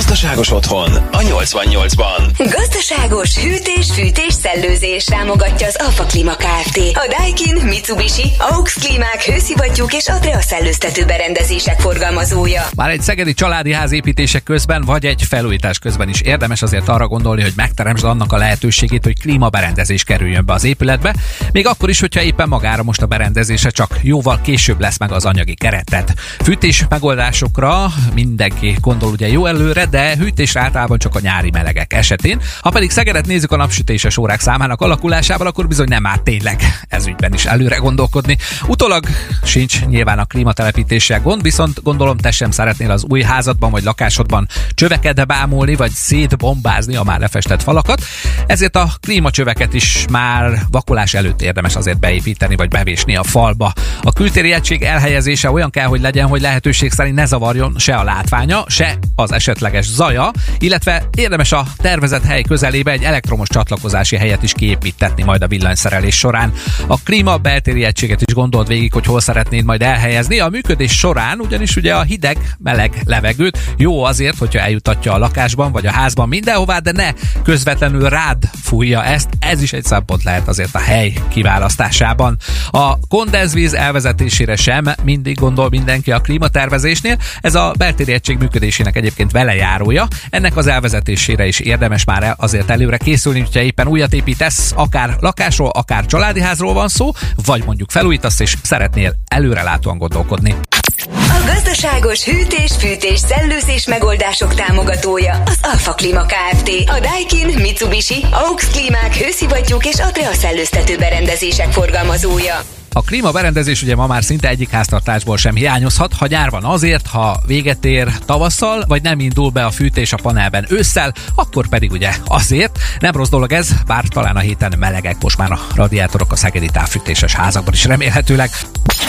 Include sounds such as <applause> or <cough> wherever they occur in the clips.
Podcast. Gazdaságos otthon a 88-ban. Gazdaságos hűtés, fűtés, szellőzés támogatja az Alfa Klima Kft. A Daikin, Mitsubishi, AUX Klímák, hőszivattyúk és Adrea szellőztető berendezések forgalmazója. Már egy szegedi családi ház építések közben, vagy egy felújítás közben is érdemes azért arra gondolni, hogy megteremtsd annak a lehetőségét, hogy klímaberendezés kerüljön be az épületbe, még akkor is, hogyha éppen magára most a berendezése csak jóval később lesz meg az anyagi keretet. Fűtés megoldásokra mindenki gondol ugye jó előre, de hűtésre általában csak a nyári melegek esetén. Ha pedig Szegedet nézzük a napsütéses órák számának alakulásával, akkor bizony nem árt tényleg ez ügyben is előre gondolkodni. Utólag sincs nyilván a klímatelepítéssel gond, viszont gondolom te sem szeretnél az új házadban vagy lakásodban csöveket bámulni, vagy szétbombázni a már lefestett falakat. Ezért a klímacsöveket is már vakolás előtt érdemes azért beépíteni, vagy bevésni a falba. A kültéri egység elhelyezése olyan kell, hogy legyen, hogy lehetőség szerint ne zavarjon se a látványa, se az esetleges zaja, illetve érdemes a tervezett hely közelébe egy elektromos csatlakozási helyet is kiépítetni majd a villanyszerelés során. A klíma beltéri egységet is gondold végig, hogy hol szeretnéd majd elhelyezni. A működés során ugyanis ugye a hideg, meleg levegőt jó azért, hogyha eljutatja a lakásban vagy a házban mindenhová, de ne közvetlenül rád fújja ezt. Ez is egy szempont lehet azért a hely kiválasztásában. A kondenzvíz elvezetésére sem mindig gondol mindenki a klímatervezésnél. Ez a beltéri egység működésének egyébként velejárója. Ennek az elvezetésére is érdemes már azért előre készülni, hogyha éppen újat építesz, akár lakásról, akár családi házról van szó, vagy mondjuk felújítasz és szeretnél előrelátóan gondolkodni. A gazdaságos hűtés, fűtés, szellőzés megoldások támogatója az Alfa Klima Kft. A Daikin, Mitsubishi, AUX Klímák, hőszivattyúk és Adrea szellőztető berendezések forgalmazója. A klímaberendezés ugye ma már szinte egyik háztartásból sem hiányozhat, ha nyár van azért, ha véget ér tavasszal, vagy nem indul be a fűtés a panelben ősszel, akkor pedig ugye azért. Nem rossz dolog ez, bár talán a héten melegek most már a radiátorok a szegedi távfűtéses házakban is remélhetőleg.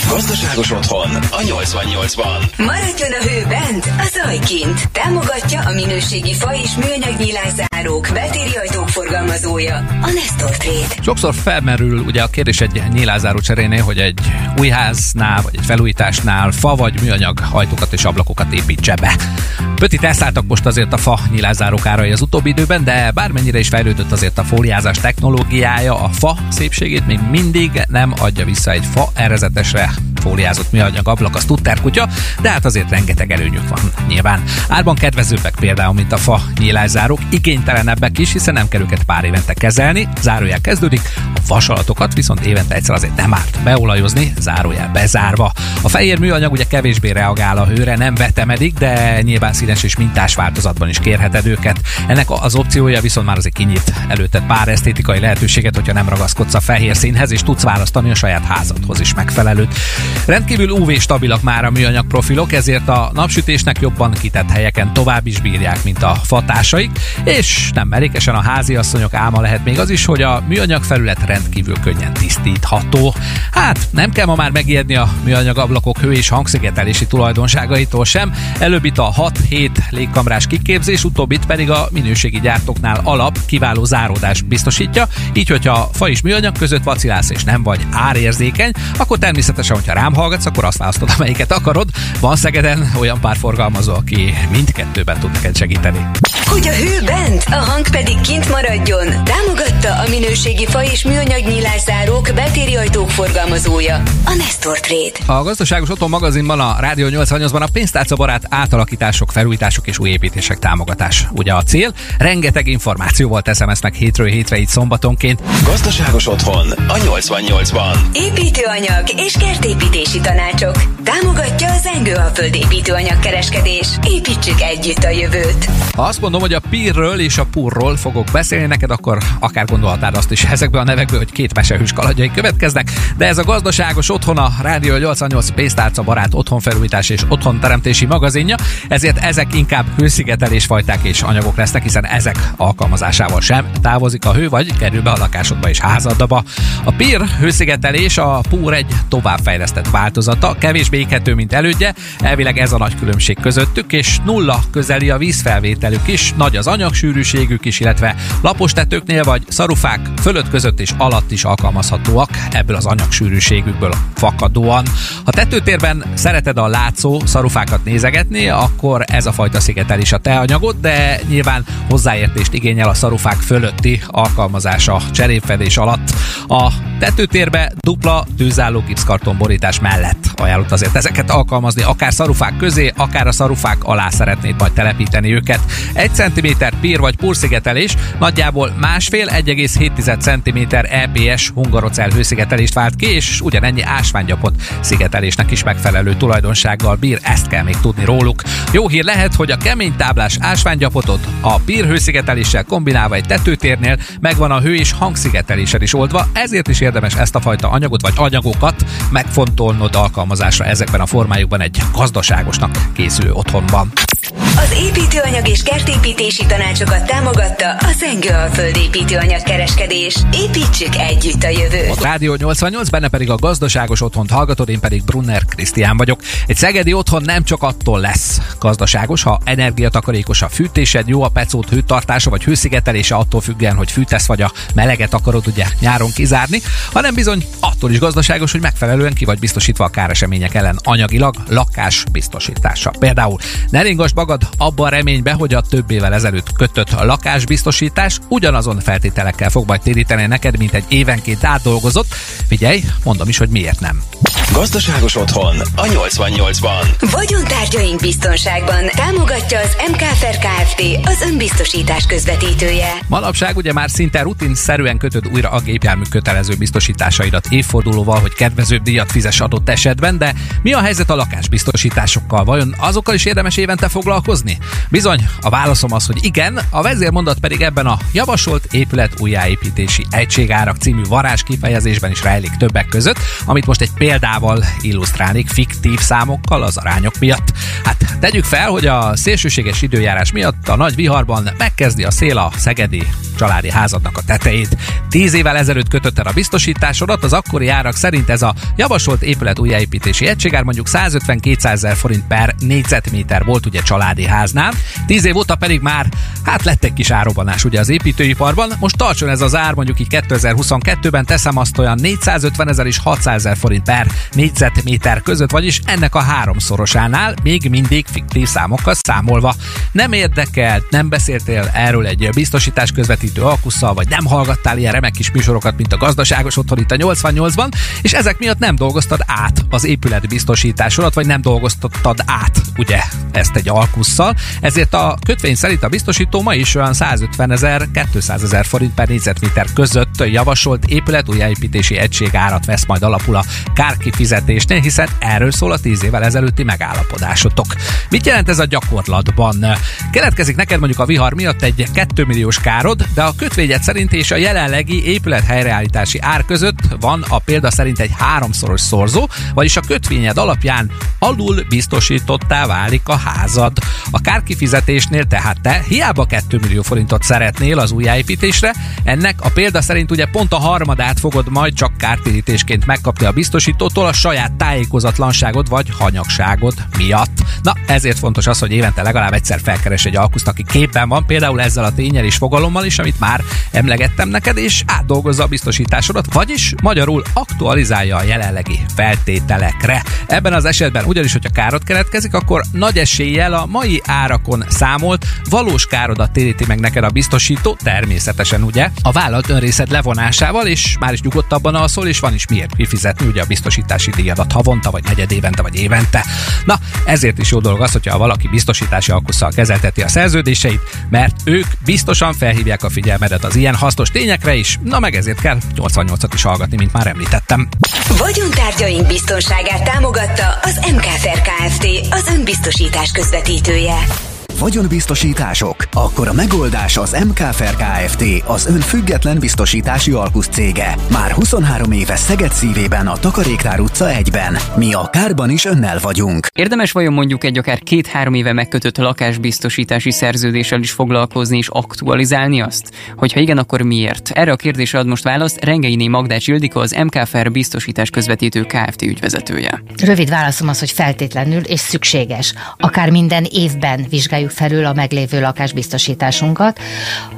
Gazdaságos otthon a 88-ban. Maradjon a hő bent, a zaj kint. Támogatja a minőségi fa és műanyag nyílászárók, betéri ajtók forgalmazója, a Nestor Trade. Sokszor felmerül ugye a kérdés egy nyílázáró cserénél, hogy egy új háznál vagy egy felújításnál fa vagy műanyag ajtókat és ablakokat építse be. Pötit elszálltak most azért a fa nyílázárók árai az utóbbi időben, de bármennyire is fejlődött azért a fóliázás technológiája, a fa szépségét még mindig nem adja vissza egy fa erezetesre fóliázott műanyag ablak, az tudtár kutya, de hát azért rengeteg előnyük van nyilván. Árban kedvezőbbek például, mint a fa nyílászárók, igénytelenebbek is, hiszen nem kell őket pár évente kezelni, zárójel kezdődik, a vasalatokat viszont évente egyszer azért nem árt beolajozni, zárójel bezárva. A fehér műanyag ugye kevésbé reagál a hőre, nem vetemedik, de nyilván színes és mintás változatban is kérheted őket. Ennek az opciója viszont már azért kinyit előtte pár esztétikai lehetőséget, hogyha nem ragaszkodsz a fehér színhez, és tudsz választani a saját házadhoz is megfelelőt. Rendkívül UV stabilak már a műanyag profilok, ezért a napsütésnek jobban kitett helyeken tovább is bírják, mint a fatásaik, és nem merékesen a háziasszonyok álma lehet még az is, hogy a műanyag felület rendkívül könnyen tisztítható. Hát nem kell ma már megijedni a műanyag ablakok hő és hangszigetelési tulajdonságaitól sem. Előbb itt a 6-7 légkamrás kiképzés, utóbbit pedig a minőségi gyártóknál alap kiváló záródás biztosítja, így hogyha fa és műanyag között vacilálsz és nem vagy árérzékeny, akkor természetesen, hogyha rám hallgatsz, akkor azt választod, amelyiket akarod. Van Szegeden olyan pár forgalmazó, aki mindkettőben tud neked segíteni. Hogy a hő bent, a hang pedig kint maradjon. Támogatta a minőségi fa és műanyag nyílászárók, betéri ajtók forgalmazója, a Nestor Trade. A Gazdaságos Otthon magazinban a Rádió 88-ban a pénztárca barát átalakítások, felújítások és új építések támogatás. Ugye a cél? Rengeteg információval teszem ezt meg hétről hétre így szombatonként. Gazdaságos otthon a 88-ban. Építőanyag és kertépítési tanácsok. Támogatja az Engő a földépítőanyag kereskedés. Építsük együtt a jövőt. Ha azt mondom, hogy a Pirről és a Purról fogok beszélni neked, akkor akár gondolhatnád azt is ezekből a nevekből, hogy két mesehűs kalandjai következnek, de ez a gazdaságos otthon a Rádió 88 pénztárca barát otthonfelújítás és otthonteremtési magazinja, ezért ezek inkább hőszigetelés fajták és anyagok lesznek, hiszen ezek alkalmazásával sem távozik a hő, vagy kerül be a lakásodba és házadba. A PIR hőszigetelés a PUR egy továbbfejlesztett változata, kevésbé éghető, mint elődje, elvileg ez a nagy különbség közöttük, és nulla közeli a vízfelvételük is, és nagy az anyagsűrűségük is, illetve lapos tetőknél vagy szarufák fölött, között és alatt is alkalmazhatóak ebből az anyagsűrűségükből fakadóan. Ha tetőtérben szereted a látszó szarufákat nézegetni, akkor ez a fajta szigetelés a te anyagod, de nyilván hozzáértést igényel a szarufák fölötti alkalmazása cserépfedés alatt. A tetőtérbe dupla tűzálló gipszkarton borítás mellett ajánlott azért ezeket alkalmazni, akár szarufák közé, akár a szarufák alá szeretnéd majd telepíteni őket. 1 cm pír vagy purszigetelés nagyjából másfél 1,7 cm EPS hungarocell hőszigetelést vált ki, és ugyanennyi ásványgyapot szigetelésnek is megfelelő tulajdonsággal bír, ezt kell még tudni róluk. Jó hír lehet, hogy a kemény táblás ásványgyapotot a pír hőszigeteléssel kombinálva egy tetőtérnél megvan a hő és hangszigeteléssel is oldva, ezért is érdemes ezt a fajta anyagot vagy anyagokat megfontolnod alkalmazásra ezekben a formájukban egy gazdaságosnak készülő otthonban. Az építőanyag és kertépítési tanácsokat támogatta a Zengő Alföld építőanyag kereskedés. Építsük együtt a jövőt. A Rádió 88, benne pedig a gazdaságos otthont hallgatod, én pedig Brunner Krisztián vagyok. Egy szegedi otthon nem csak attól lesz gazdaságos, ha energiatakarékos a fűtésed, jó a pecót hőtartása vagy hőszigetelése attól függően, hogy fűtesz vagy a meleget akarod ugye nyáron kizárni, hanem bizony attól is gazdaságos, hogy megfelelően ki vagy biztosítva a káresemények ellen anyagilag lakás biztosítása. Például ne ringasd magad abban a reménybe, hogy a több évvel ezelőtt kötött lakásbiztosítás ugyanazon feltételekkel fog majd téríteni neked, mint egy évenként átdolgozott. Figyelj, mondom is, hogy miért nem. Gazdaságos otthon a 88-ban. Vagyontárgyaink biztonságban támogatja az MKFR Kft. az önbiztosítás közvetítője. Manapság ugye már szinte rutinszerűen kötöd újra a gépjármű kötelező biztosításaidat évfordulóval, hogy kedvezőbb díjat fizes adott esetben, de mi a helyzet a lakásbiztosításokkal? Vajon azokkal is érdemes évente foglalkozni? Bizony, a válaszom az, hogy igen, a vezérmondat pedig ebben a javasolt épület újjáépítési egységárak című varázs kifejezésben is rejlik többek között, amit most egy példával illusztrálnék fiktív számokkal az arányok miatt. Hát tegyük fel, hogy a szélsőséges időjárás miatt a nagy viharban megkezdi a szél a szegedi családi házadnak a tetejét. Tíz évvel ezelőtt kötötted a biztosításodat, az akkori árak szerint ez a javasolt épület újjáépítési egységár mondjuk 150-200 ezer forint per négyzetméter volt ugye családi háznál. Tíz év óta pedig már hát lett egy kis árobbanás ugye az építőiparban. Most tartson ez az ár mondjuk így 2022-ben teszem azt olyan 450 ezer és 600 ezer forint per négyzetméter között, vagyis ennek a háromszorosánál még mindig fiktív számokkal számolva. Nem érdekelt, nem beszéltél erről egy biztosítás közvetítő alkusszal, vagy nem hallgattál ilyen remek kis műsorokat, mint a gazdaságos otthon itt a 88-ban, és ezek miatt nem dolgoztad át az épület biztosításodat, vagy nem dolgoztattad át, ugye, ezt egy alkusszal. Ezért a kötvény szerint a biztosító ma is olyan 150 ezer, 200 ezer forint per négyzetméter között javasolt épület újjáépítési egység árat vesz majd alapul a kárkifizetésnél, hiszen erről szól a 10 évvel ezelőtti megállapodásotok. Mit jelent ez a gyakorlatban? Keletkezik neked mondjuk a vihar miatt egy 2 milliós károd, de a kötvényed szerint és a jelenlegi épület helyreállítási ár között van a példa szerint egy háromszoros szorzó, vagyis a kötvényed alapján alul biztosítottá válik a házad. A kárkifizetésnél tehát te hiába 2 millió forintot szeretnél az újjáépítésre, ennek a példa szerint ugye pont a harmadát fogod majd csak kártérítésként megkapni a biztosítótól a saját tájékozatlanságod vagy hanyagságod miatt. Na, ezért fontos az, hogy évente legalább egyszer felkeres egy alkuszt, aki képben van, például ezzel a tényel és fogalommal is, amit már emlegettem neked, és átdolgozza a biztosításodat, vagyis magyarul aktualizálja a jelenlegi feltételekre. Ebben az esetben ugyanis, hogyha károd keletkezik, akkor nagy eséllyel a mai árakon számolt valós károdat téríti meg neked a biztosító, természetesen ugye, a vállalt önrészed levonásával, és már is nyugodtabban alszol, és van is miért kifizetni ugye a biztosítási díjadat havonta, vagy negyed évente, vagy évente. Na, ezért is jó dolog az, hogyha valaki biztosítási alkusszal kezelteti a szerződéseit, mert ők biztosan felhívják a figyelmedet az ilyen hasznos tényekre is, na meg ezért kell 88-at is hallgatni, mint már említettem. Vagyontárgyaink biztonságát támogatta az MKFR Kft. az önbiztosítás közvetítője. Vagyonbiztosítások? Akkor a megoldás az MKFR Kft. az ön független biztosítási alkusz cége. Már 23 éve Szeged szívében a Takaréknár utca 1-ben. Mi a kárban is önnel vagyunk. Érdemes vajon mondjuk egy akár két-három éve megkötött lakásbiztosítási szerződéssel is foglalkozni és aktualizálni azt? Hogyha igen, akkor miért? Erre a kérdésre ad most választ Rengeiné Magdács Ildikó, az MKFR biztosítás közvetítő Kft. ügyvezetője. Rövid válaszom az, hogy feltétlenül és szükséges. Akár minden évben vizsgáljuk vizsgáljuk felül a meglévő lakásbiztosításunkat.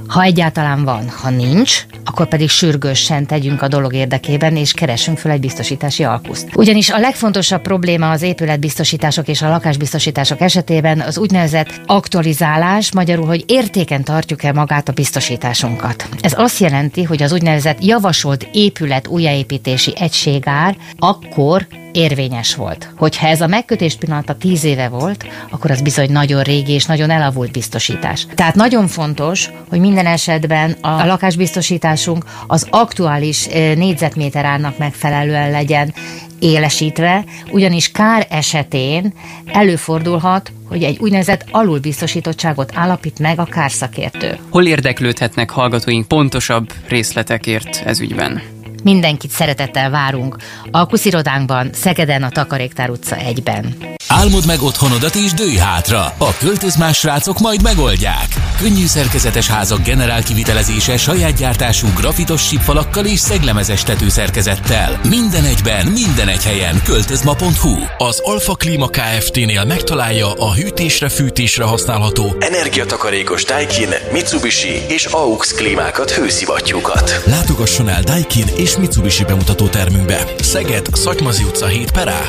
Ha egyáltalán van, ha nincs, akkor pedig sürgősen tegyünk a dolog érdekében, és keresünk fel egy biztosítási alkuszt. Ugyanis a legfontosabb probléma az épületbiztosítások és a lakásbiztosítások esetében az úgynevezett aktualizálás, magyarul, hogy értéken tartjuk-e magát a biztosításunkat. Ez azt jelenti, hogy az úgynevezett javasolt épület újjáépítési egységár akkor érvényes volt. Hogyha ez a megkötés pillanata tíz éve volt, akkor az bizony nagyon régi és nagyon elavult biztosítás. Tehát nagyon fontos, hogy minden esetben a lakásbiztosításunk az aktuális eh, négyzetméter árnak megfelelően legyen élesítve, ugyanis kár esetén előfordulhat, hogy egy úgynevezett alulbiztosítottságot állapít meg a kárszakértő. Hol érdeklődhetnek hallgatóink pontosabb részletekért ez ügyben? Mindenkit szeretettel várunk. A Kuszirodánkban, Szegeden, a Takaréktár utca 1-ben. Álmod meg otthonodat és dőj hátra. A költözmás srácok majd megoldják. Könnyű szerkezetes házak generál kivitelezése saját gyártású grafitos sípfalakkal és szeglemezes tetőszerkezettel. Minden egyben, minden egy helyen. Költözma.hu Az Alfa Klima Kft-nél megtalálja a hűtésre, fűtésre használható energiatakarékos Daikin, Mitsubishi és AUX klímákat, hőszivattyúkat. Látogasson el Daikin és Mitsubishi bemutató termünkbe. Szeged, Szatymazi utca 7 perá,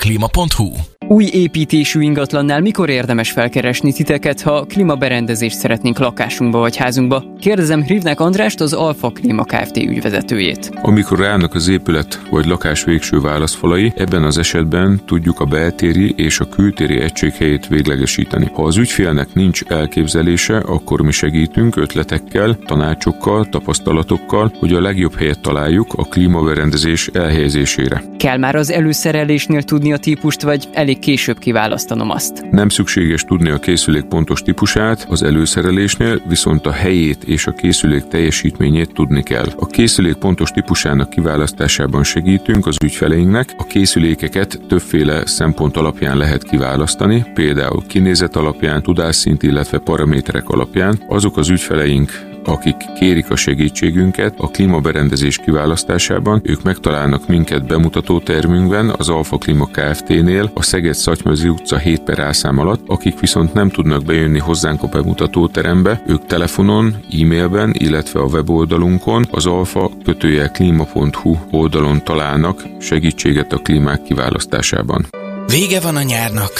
www.alfakötőjelklima.hu Új építésű ingatlannál mikor érdemes felkeresni titeket, ha klímaberendezést szeretnénk lakásunkba vagy házunkba? Kérdezem Hrivnek Andrást, az Alfa Klima Kft. ügyvezetőjét. Amikor ráállnak az épület vagy lakás végső válaszfalai, ebben az esetben tudjuk a beltéri és a kültéri egység helyét véglegesíteni. Ha az ügyfélnek nincs elképzelése, akkor mi segítünk ötletekkel, tanácsokkal, tapasztalatokkal, hogy a legjobb helyet találjuk a klímaberendezés elhelyezésére. Kell már az előszerelésnél tudni a típust, vagy elég később kiválasztanom azt? Nem szükséges tudni a készülék pontos típusát, az előszerelésnél viszont a helyét és a készülék teljesítményét tudni kell. A készülék pontos típusának kiválasztásában segítünk az ügyfeleinknek, a készülékeket többféle szempont alapján lehet kiválasztani, például kinézet alapján, tudásszint, illetve paraméterek alapján. Azok az ügyfeleink, akik kérik a segítségünket a klímaberendezés kiválasztásában, ők megtalálnak minket bemutató termünkben az Alfa Klima Kft-nél a Szeged Szatymözi utca 7 per ászám alatt, akik viszont nem tudnak bejönni hozzánk a bemutató terembe, ők telefonon, e-mailben, illetve a weboldalunkon az alfa kötője klíma.hu oldalon találnak segítséget a klímák kiválasztásában. Vége van a nyárnak.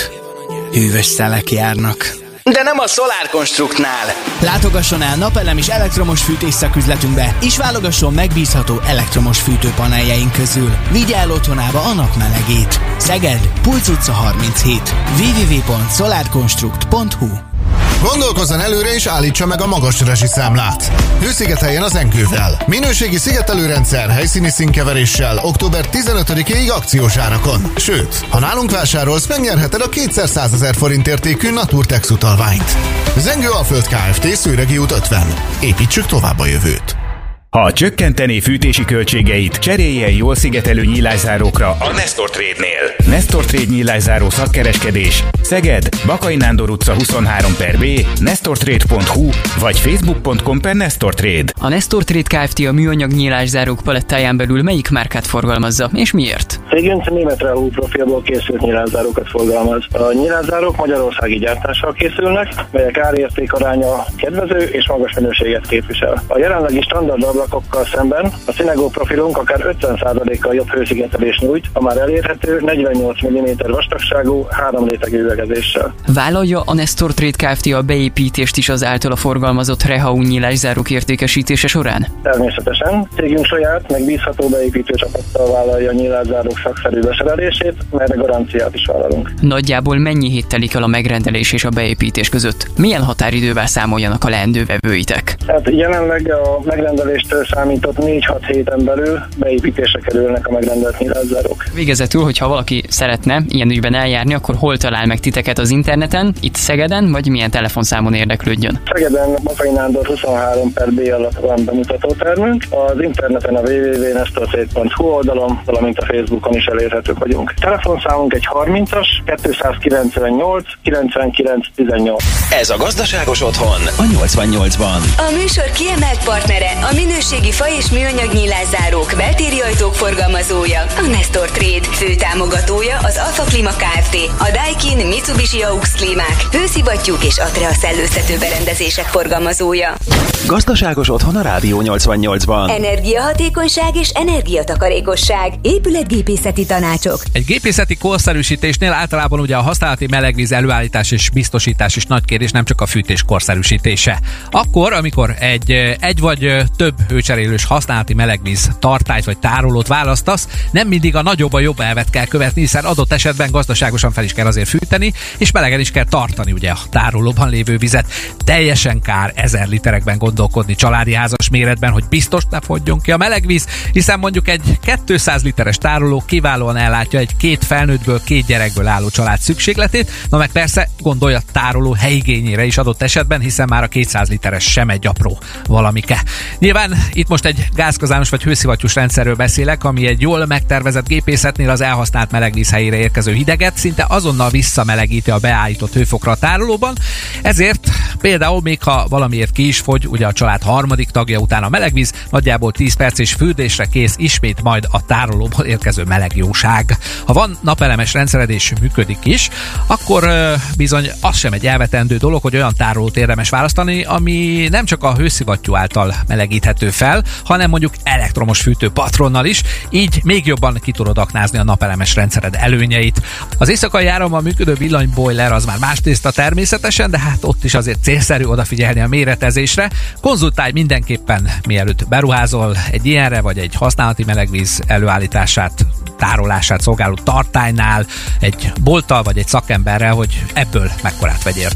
Hűvös szelek járnak. De nem a Solar Constructnál. Látogasson el napelem és elektromos fűtés szaküzletünkbe, és válogasson megbízható elektromos fűtőpaneljeink közül. Vigye el otthonába a napmelegét. Szeged, Pulc utca 37. www.solarconstruct.hu Gondolkozzon előre és állítsa meg a magas rezsiszámlát. Hőszigeteljen az enkővel. Minőségi szigetelőrendszer helyszíni színkeveréssel október 15-ig akciós árakon. Sőt, ha nálunk vásárolsz, megnyerheted a 200 ezer forint értékű Naturtex utalványt. Zengő a Föld Kft. Szőregi út 50. Építsük tovább a jövőt. Ha csökkentené fűtési költségeit, cseréljen jól szigetelő nyílászárókra a Nestor Trade-nél. Nestor Trade nyílászáró szakkereskedés. Szeged, Bakai Nándor utca 23 per B, nestortrade.hu vagy facebook.com per Nestor Trade. A Nestor Trade Kft. a műanyag nyílászárók palettáján belül melyik márkát forgalmazza, és miért? Cégünk német Rehu profilból készült nyilázárókat forgalmaz. A nyilázárok magyarországi gyártással készülnek, melyek árérték aránya kedvező és magas minőséget képvisel. A jelenlegi standard ablakokkal szemben a Cinego profilunk akár 50%-kal jobb hőszigetelést nyújt, a már elérhető 48 mm vastagságú, három rétegű üvegezéssel. Vállalja a Nestor Trade Kft. a beépítést is az általa forgalmazott Rehau nyílászárók értékesítése során? Természetesen. Cégünk saját, megbízható beépítő csapattal vállalja a nyílászárók szakszerű beszerelését, melyre garanciát is vállalunk. Nagyjából mennyi hét telik el a megrendelés és a beépítés között? Milyen határidővel számoljanak a leendő vevőitek? Tehát jelenleg a megrendeléstől számított 4-6 héten belül beépítésre kerülnek a megrendelt nyílászárók. Végezetül, hogyha valaki szeretne ilyen ügyben eljárni, akkor hol talál meg titeket az interneten, itt Szegeden, vagy milyen telefonszámon érdeklődjön? Szegeden Bakai Nándor 23 per B alatt van bemutatótermünk. Az interneten a www.nestortrade.hu oldalon, valamint a Facebookon is elérhetők vagyunk. Telefonszámunk egy 30-as 298 99 18. Ez a gazdaságos otthon a 88-ban. A műsor kiemelt partnere a minőség minőségi fa és műanyag nyilászárók, beltéri ajtók forgalmazója, a Nestor Trade, fő támogatója az Alfa Klima Kft., a Daikin, Mitsubishi AUX klímák, hőszivattyúk és Atrea szellőztető berendezések forgalmazója. Gazdaságos otthon a Rádió 88-ban. Energiahatékonyság és energiatakarékosság, épületgépészeti tanácsok. Egy gépészeti korszerűsítésnél általában ugye a használati melegvíz előállítás és biztosítás is nagy kérdés, nem csak a fűtés korszerűsítése. Akkor, amikor egy, egy vagy több hőcserélős használati melegvíz tartályt vagy tárolót választasz, nem mindig a nagyobb a jobb elvet kell követni, hiszen adott esetben gazdaságosan fel is kell azért fűteni, és melegen is kell tartani ugye a tárolóban lévő vizet. Teljesen kár ezer literekben gondolkodni családi házas méretben, hogy biztos ne fogjon ki a melegvíz, hiszen mondjuk egy 200 literes tároló kiválóan ellátja egy két felnőttből, két gyerekből álló család szükségletét, na meg persze gondolja tároló helyigényére is adott esetben, hiszen már a 200 literes sem egy apró valamike. Nyilván itt most egy gázkazános vagy hőszivattyús rendszerről beszélek, ami egy jól megtervezett gépészetnél az elhasznált melegvíz helyére érkező hideget szinte azonnal visszamelegíti a beállított hőfokra a tárolóban, ezért például még ha valamiért ki is fogy, ugye a család harmadik tagja után a melegvíz, nagyjából 10 perc és fürdésre kész ismét majd a tárolóból érkező melegjóság. Ha van napelemes rendszered és működik is, akkor bizony az sem egy elvetendő dolog, hogy olyan tárolót érdemes választani, ami nem csak a hőszivattyú által melegíthető fel, hanem mondjuk elektromos fűtő patronnal is, így még jobban ki tudod aknázni a napelemes rendszered előnyeit. Az éjszakai árammal működő villanyboiler az már más tészta természetesen, de hát ott is azért célszerű odafigyelni a méretezésre. Konzultálj mindenképpen, mielőtt beruházol egy ilyenre, vagy egy használati melegvíz előállítását, tárolását szolgáló tartálynál, egy bolttal vagy egy szakemberrel, hogy ebből mekkorát vegyél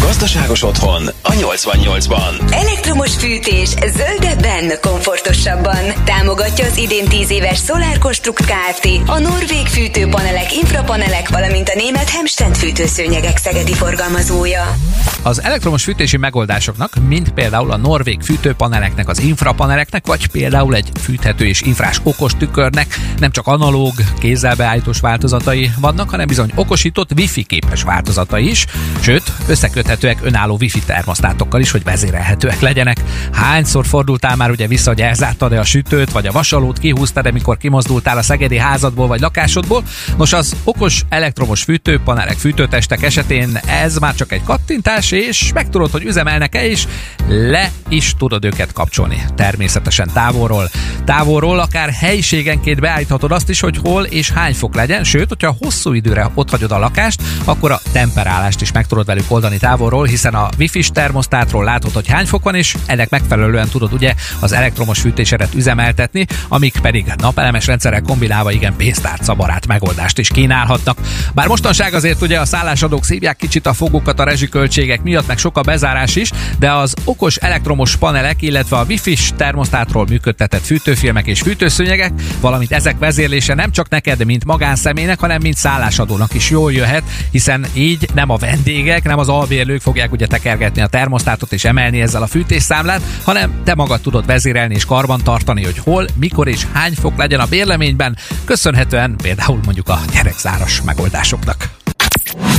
Gazdaságos otthon a 88-ban. Elektromos fűtés zöldebben, komfortosabban. Támogatja az idén 10 éves Solar Construct Kft. A norvég fűtőpanelek, infrapanelek, valamint a német Hemstend fűtőszőnyegek szegedi forgalmazója. Az elektromos fűtési megoldásoknak, mint például a norvég fűtőpaneleknek, az infrapaneleknek, vagy például egy fűthető és infrás okos tükörnek nem csak analóg, kézzel beállítós változatai vannak, hanem bizony okosított wifi képes változatai is, sőt, összeköthetőek önálló wifi termosztátokkal is, hogy vezérelhetőek legyenek. Hányszor fordultál már ugye vissza, hogy elzártad-e a sütőt, vagy a vasalót kihúztad, amikor kimozdultál a szegedi házadból vagy lakásodból? Nos, az okos elektromos fűtőpanelek, fűtőtestek esetén ez már csak egy kattintás, és megtudod, hogy üzemelnek-e, és le is tudod őket kapcsolni. Természetesen távolról. Távolról akár helyiségenként beállíthatod azt is, hogy hol és hány fok legyen, sőt, hogyha hosszú időre ott hagyod a lakást, akkor a temperálást is meg tudod velük oldani távolról, hiszen a wifi termosztátról látod, hogy hány fok van, és ennek megfelelően tudod ugye az elektromos fűtésedet üzemeltetni, amik pedig napelemes rendszerrel kombinálva igen pénztárca barát megoldást is kínálhatnak. Bár mostanság azért ugye a szállásadók szívják kicsit a fogukat a rezsiköltségek miatt, meg sok a bezárás is, de az okos elektromos panelek, illetve a wifi termosztátról működtetett fűtőfilmek és fűtőszőnyegek, valamint ezek vezérlése nem csak neked, mint magánszemélynek, hanem mint szállásadónak is jól jöhet, hiszen így nem a vendégek, nem az albérlők fogják ugye tekergetni a termosztátot és emelni ezzel a fűtésszámlát, hanem te magad tudod vezérelni és karban tartani, hogy hol, mikor és hány fok legyen a bérleményben, köszönhetően például mondjuk a gyerekzáros megoldásoknak.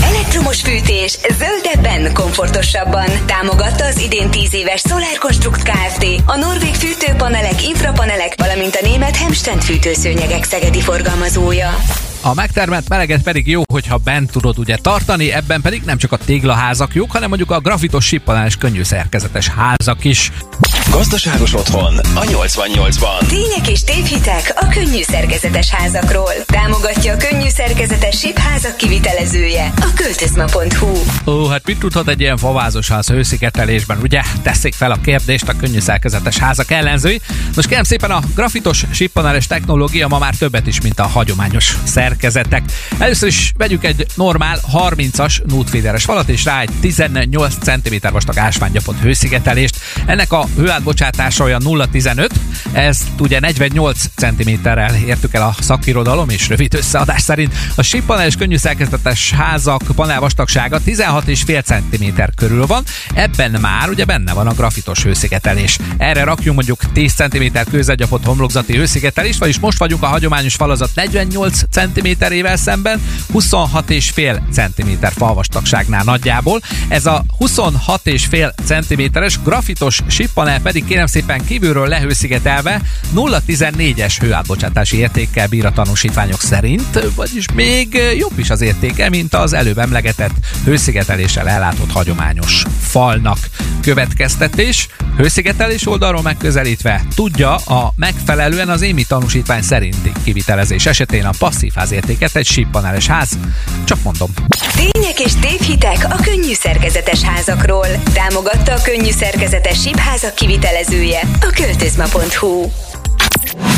Elektromos fűtés zöldebben, komfortosabban. Támogatta az idén 10 éves Solar Construct Kft. A norvég fűtőpanelek, infrapanelek, valamint a német Hemstend fűtőszőnyegek szegedi forgalmazója. A megtermelt meleget pedig jó, hogyha bent tudod ugye tartani, ebben pedig nem csak a téglaházak jók, hanem mondjuk a grafitos sippanális könnyű szerkezetes házak is. Gazdaságos otthon a 88-ban. Tények és tévhitek a könnyű szerkezetes házakról. Támogatja a könnyű szerkezetes sipházak kivitelezője, a költözma.hu. Ó, hát mit tudhat egy ilyen favázos ház hőszigetelésben, ugye? Teszik fel a kérdést a könnyű szerkezetes házak ellenzői. Most kérem szépen a grafitos sippanális technológia ma már többet is, mint a hagyományos szerkezetek. Először is vegyük egy normál 30-as nutfeederes falat, és rá egy 18 cm vastag ásványgyapott hőszigetelést. Ennek a hőátbocsátása olyan 0,15, ezt ugye 48 cm-rel értük el a szakirodalom, és rövid összeadás szerint a sípanel és könnyű szerkezetes házak panel vastagsága 16,5 cm körül van, ebben már ugye benne van a grafitos hőszigetelés. Erre rakjunk mondjuk 10 cm kőzetgyapott homlokzati hőszigetelést, vagyis most vagyunk a hagyományos falazat 48 cm cm-ével szemben 26,5 cm falvastagságnál nagyjából. Ez a 26,5 cm-es grafitos sippanel pedig kérem szépen kívülről lehőszigetelve 0,14-es hőátbocsátási értékkel bír a tanúsítványok szerint, vagyis még jobb is az értéke, mint az előbb emlegetett hőszigeteléssel ellátott hagyományos falnak. Következtetés, hőszigetelés oldalról megközelítve tudja a megfelelően az émi tanúsítvány szerinti kivitelezés esetén a passzív házértéket egy síppaneles ház. Csak mondom. Tények és tévhitek a könnyű szerkezetes házakról. Támogatta a könnyű szerkezetes sípházak kivitelezője a költözma.hu.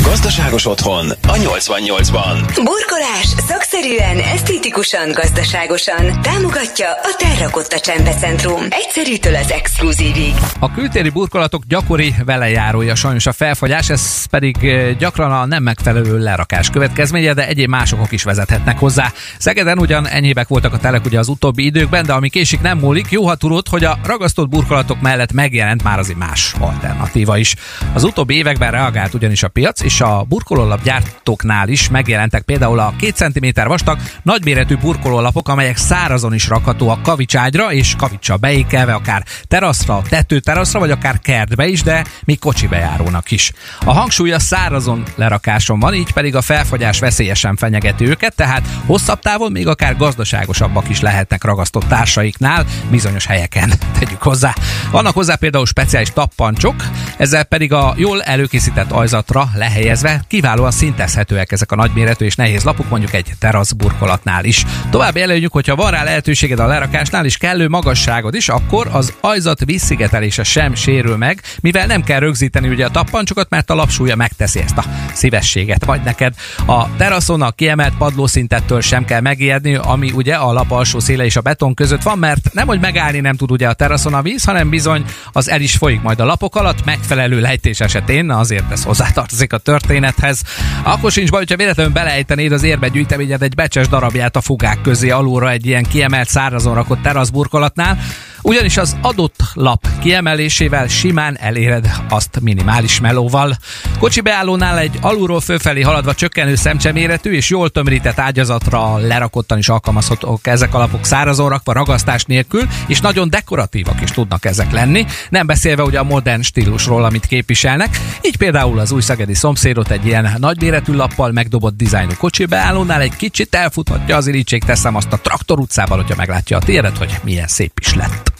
Gazdaságos otthon a 88-ban. Burkolás szakszerűen, esztétikusan, gazdaságosan. Támogatja a Terrakotta Csempecentrum. Egyszerűtől az exkluzívig. A kültéri burkolatok gyakori velejárója sajnos a felfagyás, ez pedig eh, gyakran a nem megfelelő lerakás következménye, de egyéb másokok is vezethetnek hozzá. Szegeden ugyan enyhébbek voltak a telek ugye az utóbbi időkben, de ami késik nem múlik, jó ha tudod, hogy a ragasztott burkolatok mellett megjelent már azért más alternatíva is. Az utóbbi években reagált ugyanis a piac, és a burkolólap gyártóknál is megjelentek például a 2 cm vastag, nagyméretű burkolólapok, amelyek szárazon is rakhatóak kavicságyra és kavicsa beékelve, akár teraszra, tetőteraszra, vagy akár kertbe is, de még kocsi bejárónak is. A hangsúly a szárazon lerakáson van, így pedig a felfagyás veszélyesen fenyegeti őket, tehát hosszabb távon még akár gazdaságosabbak is lehetnek ragasztott társaiknál, bizonyos helyeken <laughs> tegyük hozzá. Vannak hozzá például speciális tappancsok, ezzel pedig a jól előkészített ajzatra lehelyezve kiválóan szintezhetőek ezek a nagyméretű és nehéz lapok, mondjuk egy terasz burkolatnál is. Tovább előnyük, hogyha van rá lehetőséged a lerakásnál és kellő magasságod is, akkor az ajzat visszigetelése sem sérül meg, mivel nem kell rögzíteni ugye a tappancsokat, mert a lapsúlya megteszi ezt a szívességet majd neked. A teraszon a kiemelt padlószintettől sem kell megijedni, ami ugye a lap alsó széle és a beton között van, mert nem hogy megállni nem tud ugye a teraszon a víz, hanem bizony az el is folyik majd a lapok alatt, megfelelő lejtés esetén, azért ez hozzátartozik a történethez. Akkor sincs baj, hogyha véletlenül belejtenéd az érbe gyűjteményed egy becses darabját a fugák közé alulra egy ilyen kiemelt szárazon rakott teraszburkolatnál, ugyanis az adott lap kiemelésével simán eléred azt minimális melóval. Kocsi beállónál egy alulról fölfelé haladva csökkenő szemcseméretű és jól tömörített ágyazatra lerakottan is alkalmazhatók ezek a lapok szárazon rakva ragasztás nélkül, és nagyon dekoratívak is tudnak ezek lenni, nem beszélve ugye a modern stílusról, amit képviselnek. Így például az új szegedi szomszédot egy ilyen nagyméretű lappal megdobott dizájnú kocsi beállónál egy kicsit elfuthatja az irítség, teszem azt a traktor utcával, hogyha meglátja a téret, hogy milyen szép is lett.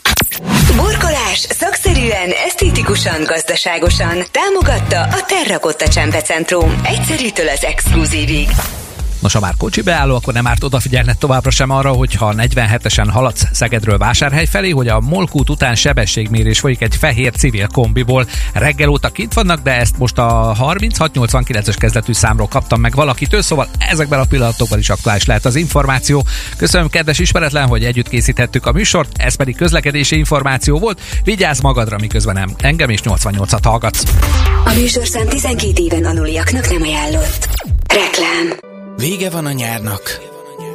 Burkolás szakszerűen, esztétikusan, gazdaságosan. Támogatta a Terrakotta Csempecentrum. Egyszerűtől az exkluzívig. Nos, ha már kocsi beálló, akkor nem árt odafigyelned továbbra sem arra, hogyha 47-esen haladsz Szegedről Vásárhely felé, hogy a Molkút után sebességmérés folyik egy fehér civil kombiból. Reggel óta kint vannak, de ezt most a 3689-es kezdetű számról kaptam meg valakitől, szóval ezekben a pillanatokban is aktuális lehet az információ. Köszönöm, kedves ismeretlen, hogy együtt készítettük a műsort, ez pedig közlekedési információ volt. Vigyázz magadra, miközben nem engem is 88-at hallgatsz. A műsorszám 12 éven aluliaknak nem ajánlott. Reklám. Vége van a nyárnak.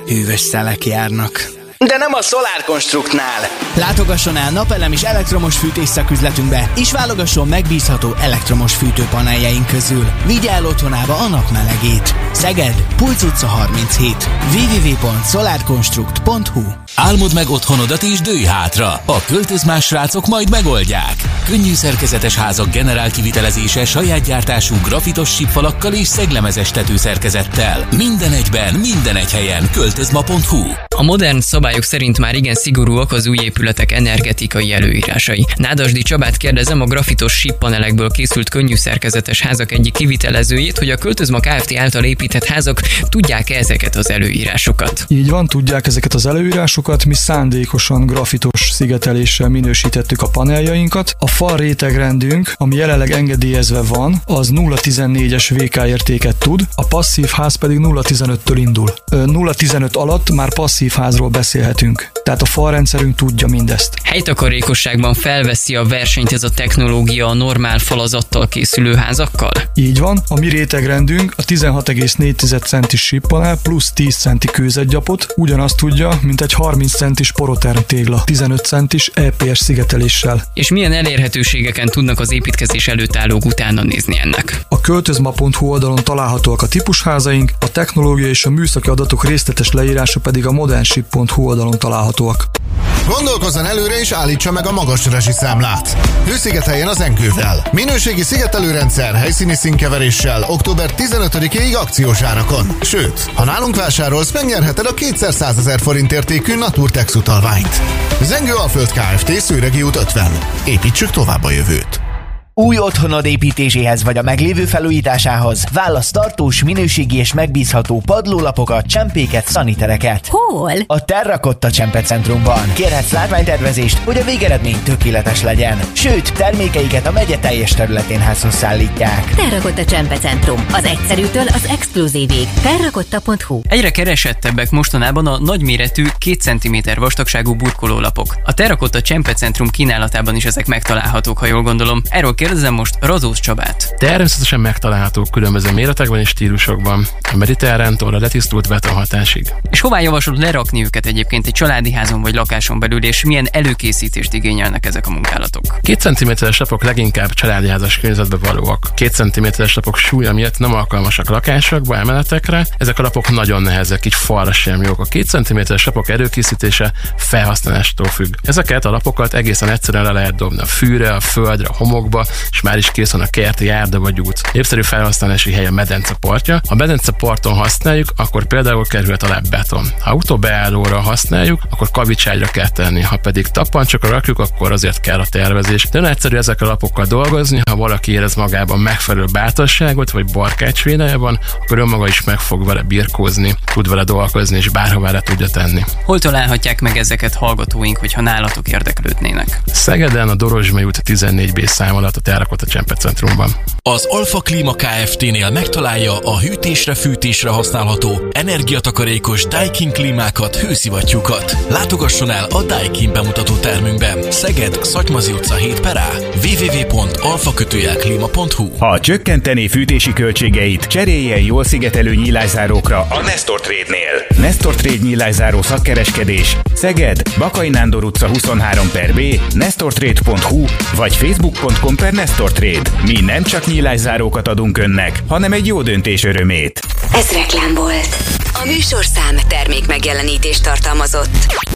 Hűvös szelek járnak. De nem a Solar Constructnál. Látogasson el napelem és elektromos fűtés szaküzletünkbe, és válogasson megbízható elektromos fűtőpaneljeink közül. Vigye el otthonába a napmelegét. Szeged, Pulc utca 37. www.solarconstruct.hu Álmod meg otthonodat és dőj hátra. A költözmás srácok majd megoldják. Könnyű szerkezetes házak generál kivitelezése saját gyártású grafitos sípfalakkal és szeglemezes tetőszerkezettel. Minden egyben, minden egy helyen. Költözma.hu A modern szabályok szerint már igen szigorúak az új épületek energetikai előírásai. Nádasdi Csabát kérdezem a grafitos síppanelekből készült könnyű szerkezetes házak egyik kivitelezőjét, hogy a Költözma Kft. által épített házak tudják-e ezeket az előírásokat. Így van, tudják ezeket az előírásokat, mi szándékosan grafitos szigeteléssel minősítettük a paneljainkat. A fal rétegrendünk, ami jelenleg engedélyezve van, az 0,14-es VK értéket tud, a passzív ház pedig 0,15-től indul. Ö, 0,15 alatt már passzív házról beszélhetünk. Tehát a falrendszerünk tudja mindezt. Helytakarékosságban felveszi a versenyt ez a technológia a normál falazattal készülő házakkal? Így van, a mi rétegrendünk a 16,4 centis síppanel plusz 10 centi kőzetgyapot ugyanazt tudja, mint egy 30 30 centis poroterm tégla, 15 centis EPS szigeteléssel. És milyen elérhetőségeken tudnak az építkezés előtt állók utána nézni ennek? A költözma.hu oldalon találhatóak a típusházaink, a technológia és a műszaki adatok részletes leírása pedig a modernship.hu oldalon találhatóak. Gondolkozzon előre és állítsa meg a magas rezsiszámlát. Hőszigeteljen az enkővel. Minőségi szigetelőrendszer helyszíni színkeveréssel október 15-ig akciós árakon. Sőt, ha nálunk vásárolsz, megnyerheted a 200 ezer forint értékű Naturtex utalványt. Zengő Alföld Kft. Szőregi út 50. Építsük tovább a jövőt. Új otthonod építéséhez vagy a meglévő felújításához válasz tartós, minőségi és megbízható padlólapokat, csempéket, szanitereket. Hol? A Terrakotta Csempecentrumban. Kérhetsz látványtervezést, hogy a végeredmény tökéletes legyen. Sőt, termékeiket a megye teljes területén házhoz szállítják. Terrakotta Csempecentrum. Az egyszerűtől az exkluzívig. Terrakotta.hu Egyre keresettebbek mostanában a nagyméretű 2 cm vastagságú burkolólapok. A Terrakotta Csempecentrum kínálatában is ezek megtalálhatók, ha jól gondolom. Erről kérdezem most Radóz Csabát. Természetesen megtalálhatók különböző méretekben és stílusokban, a mediterrántól a letisztult betonhatásig. És hová javaslod lerakni őket egyébként egy családi házon vagy lakáson belül, és milyen előkészítést igényelnek ezek a munkálatok? Két centiméteres lapok leginkább családi házas környezetbe valóak. Két centiméteres lapok súlya miatt nem alkalmasak lakásokba, emeletekre. Ezek a lapok nagyon nehezek, így falra sem jók. A két centiméteres lapok előkészítése felhasználástól függ. Ezeket a lapokat egészen egyszerűen le lehet dobni a fűre, a földre, a homokba, és már is kész van a kerti járda vagy út. Népszerű felhasználási hely a medence partja. Ha medence parton használjuk, akkor például kerülhet alá beton. Ha autóbeállóra használjuk, akkor kavicságyra kell tenni. Ha pedig tappancsokra rakjuk, akkor azért kell a tervezés. De egyszerű ezekkel a lapokkal dolgozni, ha valaki érez magában megfelelő bátorságot, vagy barkácsvédelje van, akkor önmaga is meg fog vele birkózni, tud vele dolgozni, és bárhová le tudja tenni. Hol találhatják meg ezeket hallgatóink, hogyha nálatok érdeklődnének? Szegeden a Dorozsmai út 14B szám alatt a Terrakotta Csempecentrumban. Az Alfa Klima Kft-nél megtalálja a hűtésre, fűtésre használható, energiatakarékos Daikin klímákat, hőszivattyúkat. Látogasson el a Daikin bemutató termünkben. Szeged, Szatymazi utca 7 perá. www.alfakötőjelklima.hu Ha csökkenteni fűtési költségeit, cseréljen jól szigetelő nyílászárókra a Nestor Trade-nél. Nestor Trade nyílászáró szakkereskedés Szeged, Bakai Nándor utca 23 per B, nestortrade.hu vagy facebook.com per Nestor Trade. Mi nem csak nyílászárókat adunk önnek, hanem egy jó döntés örömét. Ez reklám volt. A műsorszám termék megjelenítést tartalmazott.